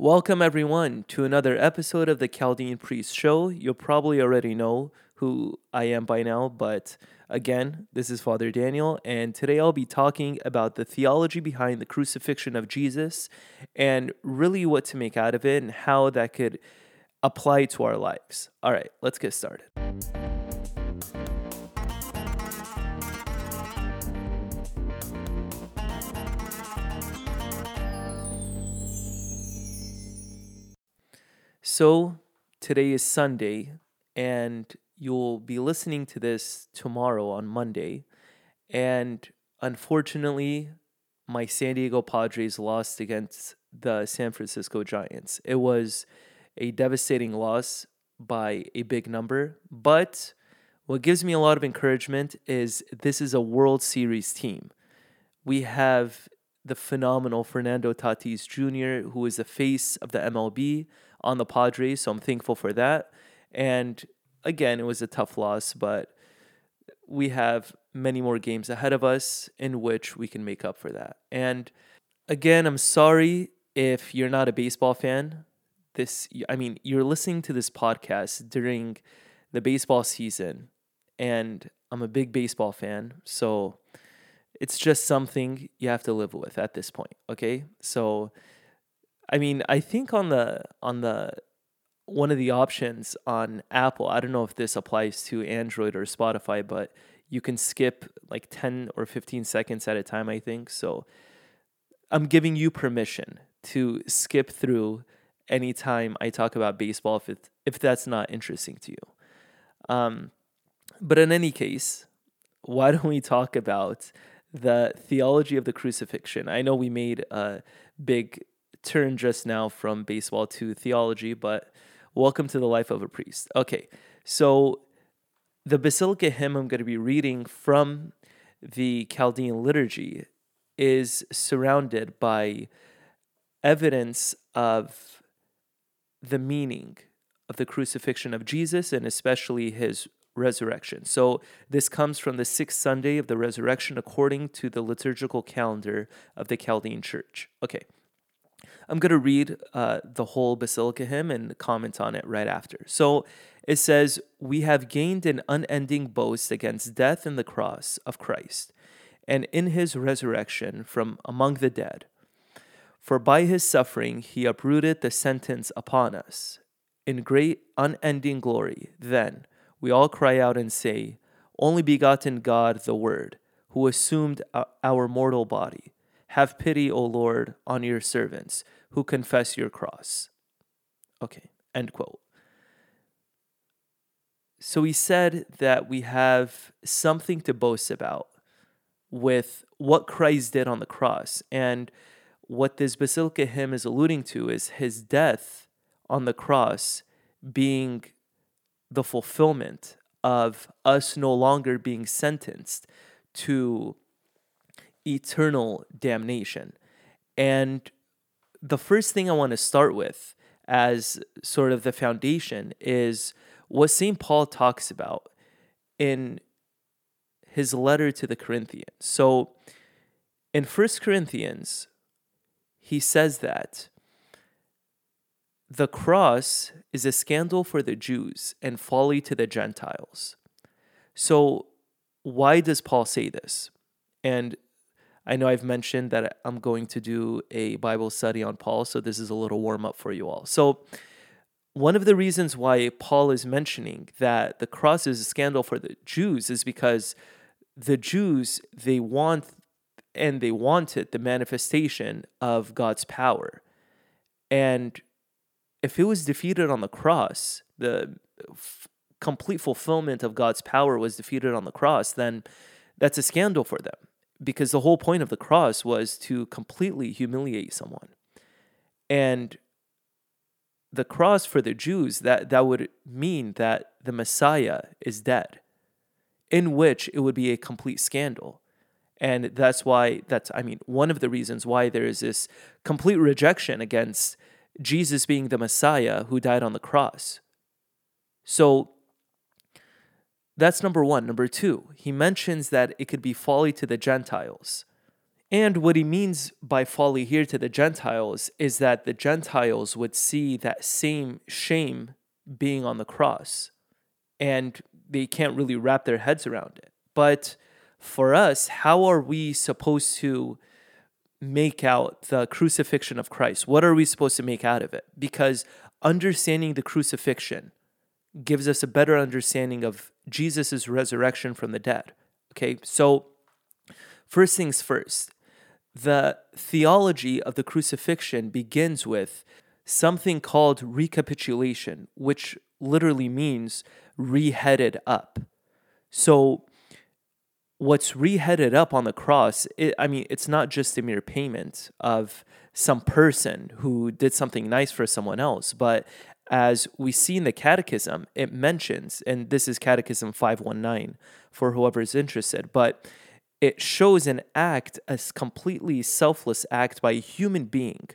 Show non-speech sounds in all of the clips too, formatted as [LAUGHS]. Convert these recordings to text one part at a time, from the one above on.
Welcome, everyone, to another episode of the Chaldean Priest Show. You'll probably already know who I am by now, but again, this is Father Daniel, and today I'll be talking about the theology behind the crucifixion of Jesus and really what to make out of it and how that could apply to our lives. All right, let's get started. So, today is Sunday, and you'll be listening to this tomorrow on Monday. And unfortunately, my San Diego Padres lost against the San Francisco Giants. It was a devastating loss by a big number, but what gives me a lot of encouragement is this is a World Series team. We have the phenomenal Fernando Tatis Jr., who is the face of the MLB on the Padres. So I'm thankful for that. And again, it was a tough loss, but we have many more games ahead of us in which we can make up for that. And again, I'm sorry if you're not a baseball fan. This, I mean, you're listening to this podcast during the baseball season, and I'm a big baseball fan. So it's just something you have to live with at this point. Okay. So, I mean, I think on the on the one of the options on Apple, I don't know if this applies to Android or Spotify, but you can skip like 10 or 15 seconds at a time, I think. So I'm giving you permission to skip through anytime I talk about baseball if it, if that's not interesting to you. Um, but in any case, why don't we talk about the theology of the crucifixion? I know we made a big turn just now from baseball to theology, but welcome to the life of a priest. Okay, so the Basilica hymn I'm going to be reading from the Chaldean liturgy is surrounded by evidence of the meaning of the crucifixion of Jesus and especially his resurrection. So, this comes from the sixth Sunday of the resurrection according to the liturgical calendar of the Chaldean Church. Okay, I'm going to read uh, the whole Basilica hymn and comment on it right after. So, it says, We have gained an unending boast against death and the cross of Christ, and in his resurrection from among the dead. For by his suffering he uprooted the sentence upon us. In great unending glory, then, we all cry out and say, Only begotten God, the Word, who assumed our mortal body, have pity, O Lord, on your servants who confess your cross. Okay, end quote. So he said that we have something to boast about with what Christ did on the cross. And what this Basilica hymn is alluding to is his death on the cross being the fulfillment of us no longer being sentenced to eternal damnation. And the first thing I want to start with as sort of the foundation is what St. Paul talks about in his letter to the Corinthians. So in First Corinthians, he says that the cross is a scandal for the Jews and folly to the Gentiles. So, why does Paul say this? And I know I've mentioned that I'm going to do a Bible study on Paul, so this is a little warm up for you all. So, one of the reasons why Paul is mentioning that the cross is a scandal for the Jews is because the Jews they want and they wanted the manifestation of God's power. And if it was defeated on the cross, the f- complete fulfillment of God's power was defeated on the cross, then that's a scandal for them because the whole point of the cross was to completely humiliate someone. And the cross for the Jews that that would mean that the Messiah is dead in which it would be a complete scandal. And that's why that's I mean one of the reasons why there is this complete rejection against Jesus being the Messiah who died on the cross. So that's number one. Number two, he mentions that it could be folly to the Gentiles, And what he means by folly here to the Gentiles is that the Gentiles would see that same shame being on the cross and they can't really wrap their heads around it. But for us, how are we supposed to make out the crucifixion of Christ? What are we supposed to make out of it? Because understanding the crucifixion gives us a better understanding of Jesus' resurrection from the dead. Okay, so first things first, the theology of the crucifixion begins with something called recapitulation, which literally means reheaded up. So, what's reheaded up on the cross, it, I mean, it's not just a mere payment of some person who did something nice for someone else, but as we see in the catechism, it mentions, and this is Catechism 519 for whoever is interested, but it shows an act, a completely selfless act by a human being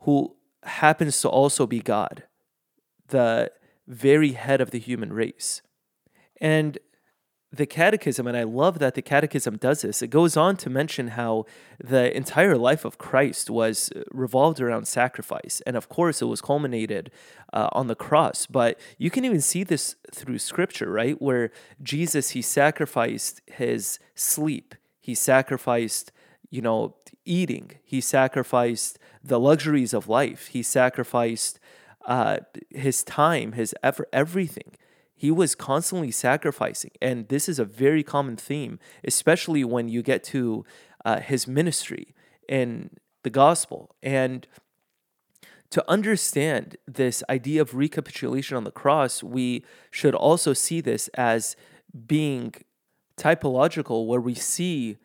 who happens to also be God, the very head of the human race. And the catechism, and I love that the catechism does this, it goes on to mention how the entire life of Christ was uh, revolved around sacrifice. And of course, it was culminated uh, on the cross. But you can even see this through scripture, right? Where Jesus, he sacrificed his sleep, he sacrificed, you know, eating, he sacrificed the luxuries of life, he sacrificed uh, his time, his effort, everything he was constantly sacrificing. And this is a very common theme, especially when you get to uh, his ministry in the gospel. And to understand this idea of recapitulation on the cross, we should also see this as being typological, where we see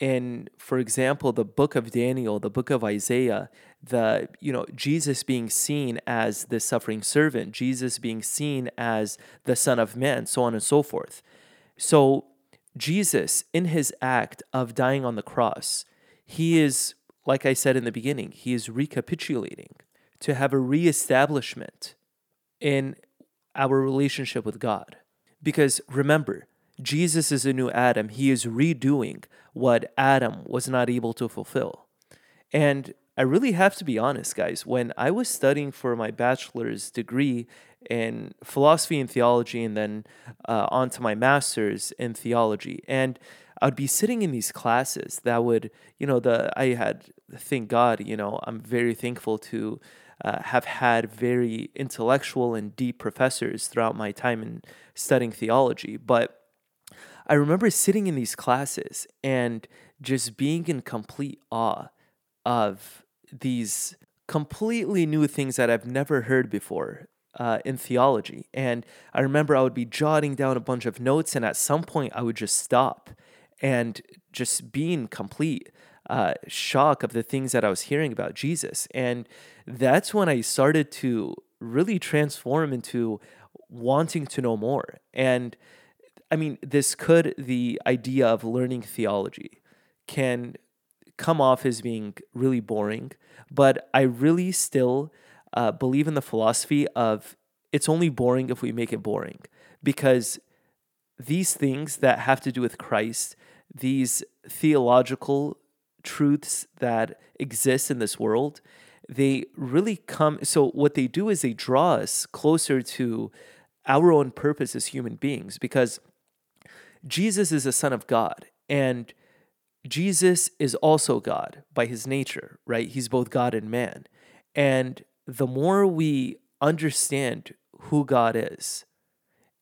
in, for example, the book of Daniel, the book of Isaiah, the you know Jesus being seen as the suffering servant, Jesus being seen as the Son of Man, so on and so forth. So Jesus, in his act of dying on the cross, he is, like I said in the beginning, he is recapitulating to have a reestablishment in our relationship with God. Because remember, Jesus is a new Adam. He is redoing what Adam was not able to fulfill. And I really have to be honest, guys. When I was studying for my bachelor's degree in philosophy and theology, and then uh, on to my master's in theology, and I'd be sitting in these classes that would, you know, the I had, thank God, you know, I'm very thankful to uh, have had very intellectual and deep professors throughout my time in studying theology. But I remember sitting in these classes and just being in complete awe of these completely new things that I've never heard before uh, in theology. And I remember I would be jotting down a bunch of notes, and at some point I would just stop and just be in complete uh, shock of the things that I was hearing about Jesus. And that's when I started to really transform into wanting to know more. And I mean, this could, the idea of learning theology can come off as being really boring, but I really still uh, believe in the philosophy of it's only boring if we make it boring because these things that have to do with Christ, these theological truths that exist in this world, they really come. So, what they do is they draw us closer to our own purpose as human beings because Jesus is a son of God, and Jesus is also God by his nature, right? He's both God and man. And the more we understand who God is,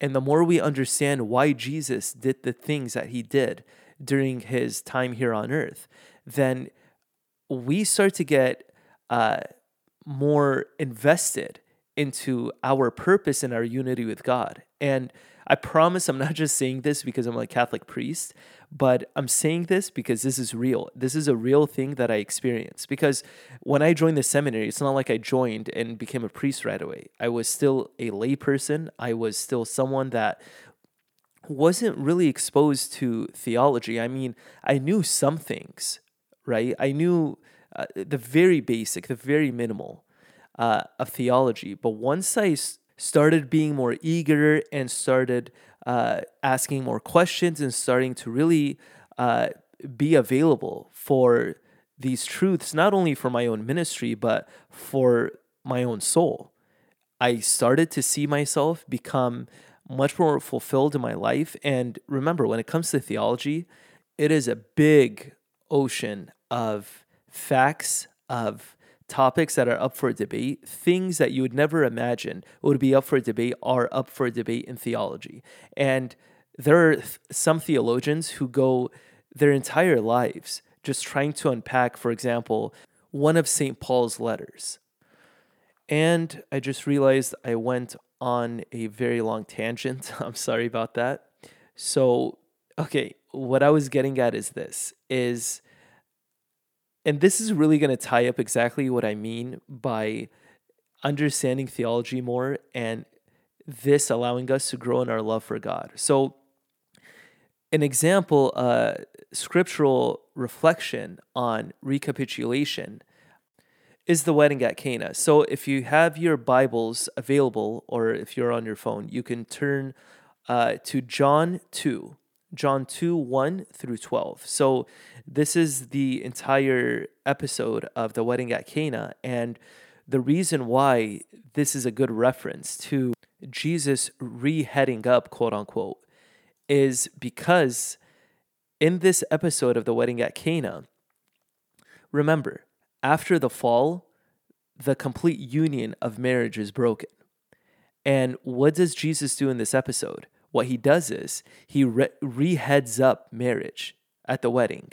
and the more we understand why Jesus did the things that he did during his time here on earth, then we start to get uh, more invested into our purpose and our unity with God. And I promise I'm not just saying this because I'm a Catholic priest, but I'm saying this because this is real. This is a real thing that I experienced. Because when I joined the seminary, it's not like I joined and became a priest right away. I was still a layperson, I was still someone that wasn't really exposed to theology. I mean, I knew some things, right? I knew uh, the very basic, the very minimal uh, of theology. But once I started being more eager and started uh, asking more questions and starting to really uh, be available for these truths, not only for my own ministry, but for my own soul. I started to see myself become much more fulfilled in my life. And remember, when it comes to theology, it is a big ocean of facts, of topics that are up for debate, things that you would never imagine would be up for debate are up for debate in theology. And there are some theologians who go their entire lives just trying to unpack, for example, one of St. Paul's letters. And I just realized I went on a very long tangent. [LAUGHS] I'm sorry about that. So, okay, what I was getting at is this is and this is really going to tie up exactly what I mean by understanding theology more and this allowing us to grow in our love for God. So, an example, uh, scriptural reflection on recapitulation is the wedding at Cana. So, if you have your Bibles available or if you're on your phone, you can turn uh, to John 2. John 2 1 through 12. So, this is the entire episode of the wedding at Cana. And the reason why this is a good reference to Jesus reheading up, quote unquote, is because in this episode of the wedding at Cana, remember, after the fall, the complete union of marriage is broken. And what does Jesus do in this episode? What he does is he re- reheads up marriage at the wedding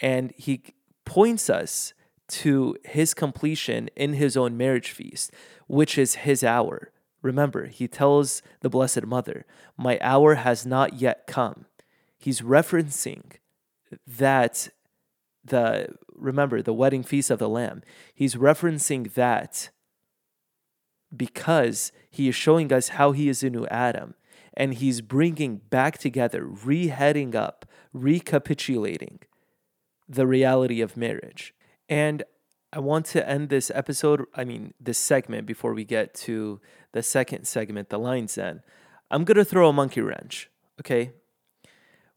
and he points us to his completion in his own marriage feast, which is his hour. Remember, he tells the Blessed Mother, My hour has not yet come. He's referencing that the remember the wedding feast of the lamb he's referencing that because he is showing us how he is a new adam and he's bringing back together, reheading up, recapitulating the reality of marriage. And I want to end this episode, I mean, this segment before we get to the second segment, the Lion's Den. I'm going to throw a monkey wrench, okay?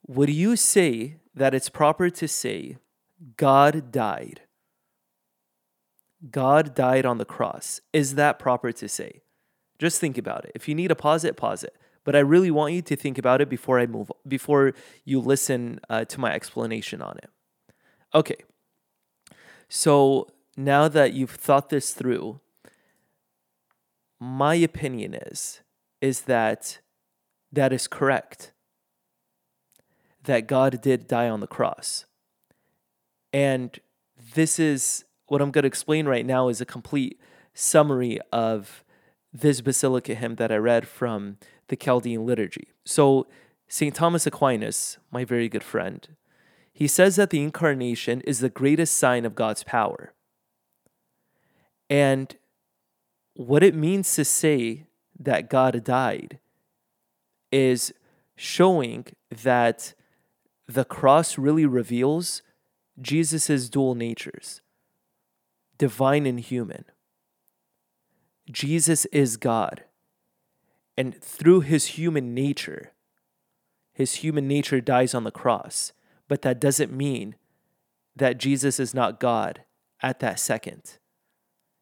Would you say that it's proper to say God died? God died on the cross. Is that proper to say? Just think about it. If you need to pause it, pause it but I really want you to think about it before I move before you listen uh, to my explanation on it. Okay. So now that you've thought this through, my opinion is is that that is correct. That God did die on the cross. And this is what I'm going to explain right now is a complete summary of this Basilica hymn that I read from the Chaldean liturgy. So, St. Thomas Aquinas, my very good friend, he says that the incarnation is the greatest sign of God's power. And what it means to say that God died is showing that the cross really reveals Jesus' dual natures divine and human. Jesus is God. And through his human nature, his human nature dies on the cross. But that doesn't mean that Jesus is not God at that second.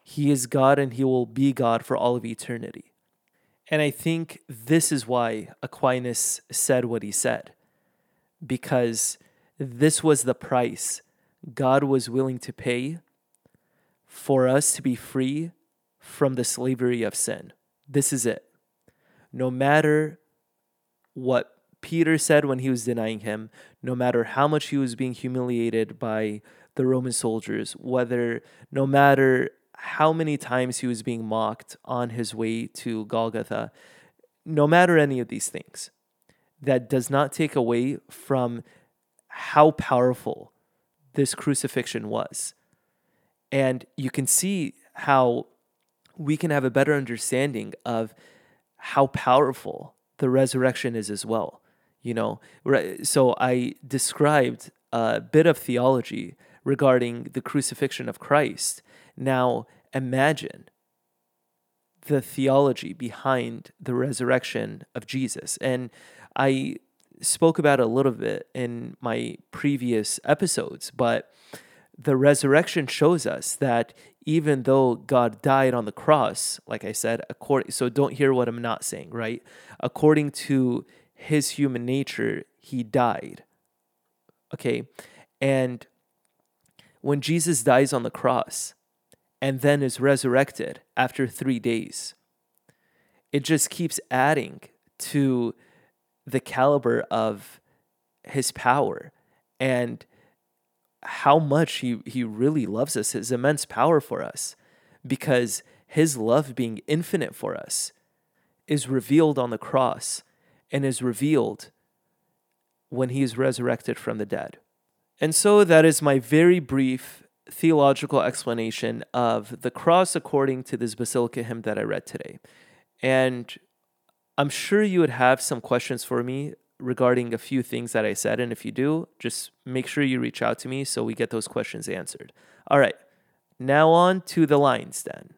He is God and he will be God for all of eternity. And I think this is why Aquinas said what he said, because this was the price God was willing to pay for us to be free from the slavery of sin. This is it no matter what Peter said when he was denying him, no matter how much he was being humiliated by the Roman soldiers, whether no matter how many times he was being mocked on his way to Golgotha, no matter any of these things, that does not take away from how powerful this crucifixion was. And you can see how we can have a better understanding of how powerful the resurrection is as well. You know, so I described a bit of theology regarding the crucifixion of Christ. Now imagine the theology behind the resurrection of Jesus. And I spoke about a little bit in my previous episodes, but the resurrection shows us that even though God died on the cross, like I said, according so don't hear what I'm not saying, right? According to his human nature, he died. Okay? And when Jesus dies on the cross and then is resurrected after 3 days, it just keeps adding to the caliber of his power and how much he, he really loves us, his immense power for us, because his love being infinite for us is revealed on the cross and is revealed when he is resurrected from the dead. And so that is my very brief theological explanation of the cross according to this Basilica hymn that I read today. And I'm sure you would have some questions for me regarding a few things that I said. And if you do, just make sure you reach out to me so we get those questions answered. All right, now on to the Lion's Den.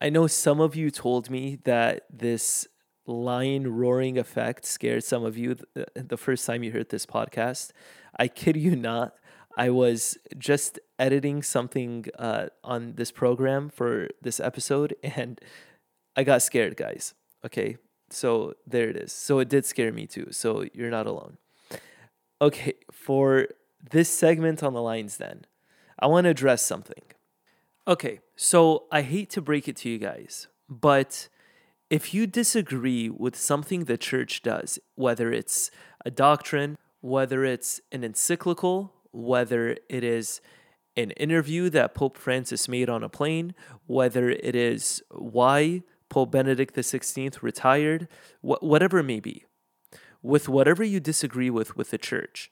I know some of you told me that this lion roaring effect scared some of you the first time you heard this podcast. I kid you not. I was just editing something uh, on this program for this episode [LAUGHS] and I got scared, guys. Okay. So there it is. So it did scare me too. So you're not alone. Okay. For this segment on the lines, then, I want to address something. Okay. So I hate to break it to you guys, but if you disagree with something the church does, whether it's a doctrine, whether it's an encyclical, whether it is an interview that Pope Francis made on a plane, whether it is why Pope Benedict XVI retired, wh- whatever it may be, with whatever you disagree with with the church,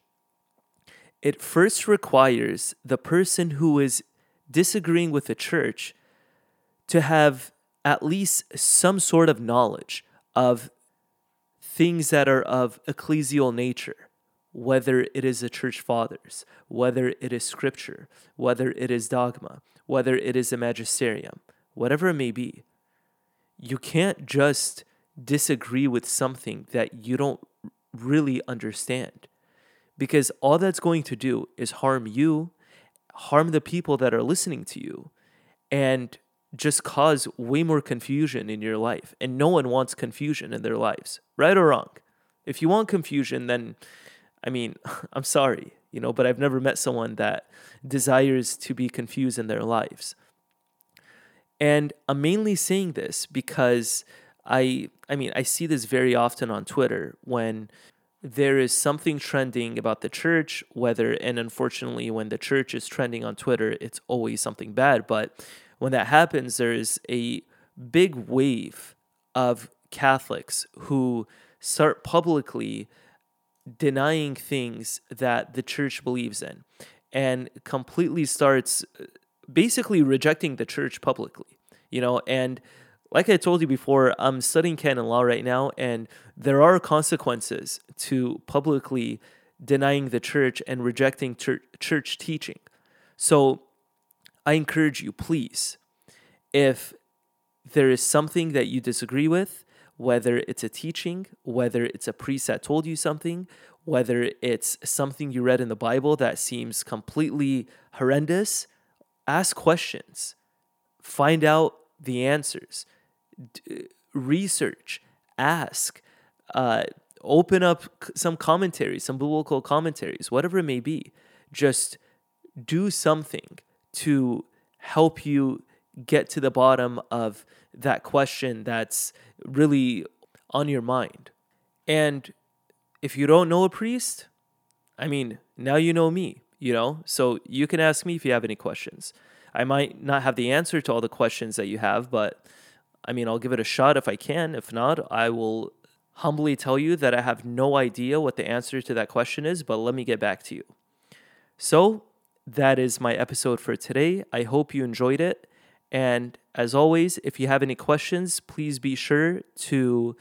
it first requires the person who is disagreeing with the church to have at least some sort of knowledge of things that are of ecclesial nature whether it is the church fathers, whether it is scripture, whether it is dogma, whether it is the magisterium, whatever it may be. You can't just disagree with something that you don't really understand because all that's going to do is harm you, harm the people that are listening to you, and just cause way more confusion in your life. And no one wants confusion in their lives, right or wrong. If you want confusion, then I mean, [LAUGHS] I'm sorry, you know, but I've never met someone that desires to be confused in their lives. And I'm mainly saying this because I I mean, I see this very often on Twitter when there is something trending about the church, whether and unfortunately when the church is trending on Twitter, it's always something bad, but when that happens there is a big wave of Catholics who start publicly denying things that the church believes in and completely starts basically rejecting the church publicly, you know, and like I told you before, I'm studying canon law right now, and there are consequences to publicly denying the church and rejecting church, church teaching. So I encourage you, please, if there is something that you disagree with, whether it's a teaching, whether it's a priest that told you something, whether it's something you read in the Bible that seems completely horrendous, ask questions, find out the answers, D- research, ask, uh, open up some commentaries, some biblical commentaries, whatever it may be. Just do something to help you get to the bottom of that question that's really on your mind. And if you don't know a priest, I mean, now you know me, you know? So you can ask me if you have any questions. I might not have the answer to all the questions that you have, but I mean, I'll give it a shot if I can. If not, I will humbly tell you that I have no idea what the answer to that question is, but let me get back to you. So, that is my episode for today. I hope you enjoyed it. And as always, if you have any questions, please be sure to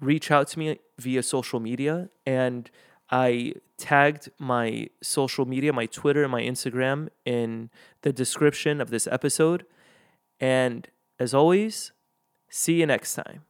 reach out to me via social media. And I tagged my social media, my Twitter and my Instagram in the description of this episode. And as always, See you next time.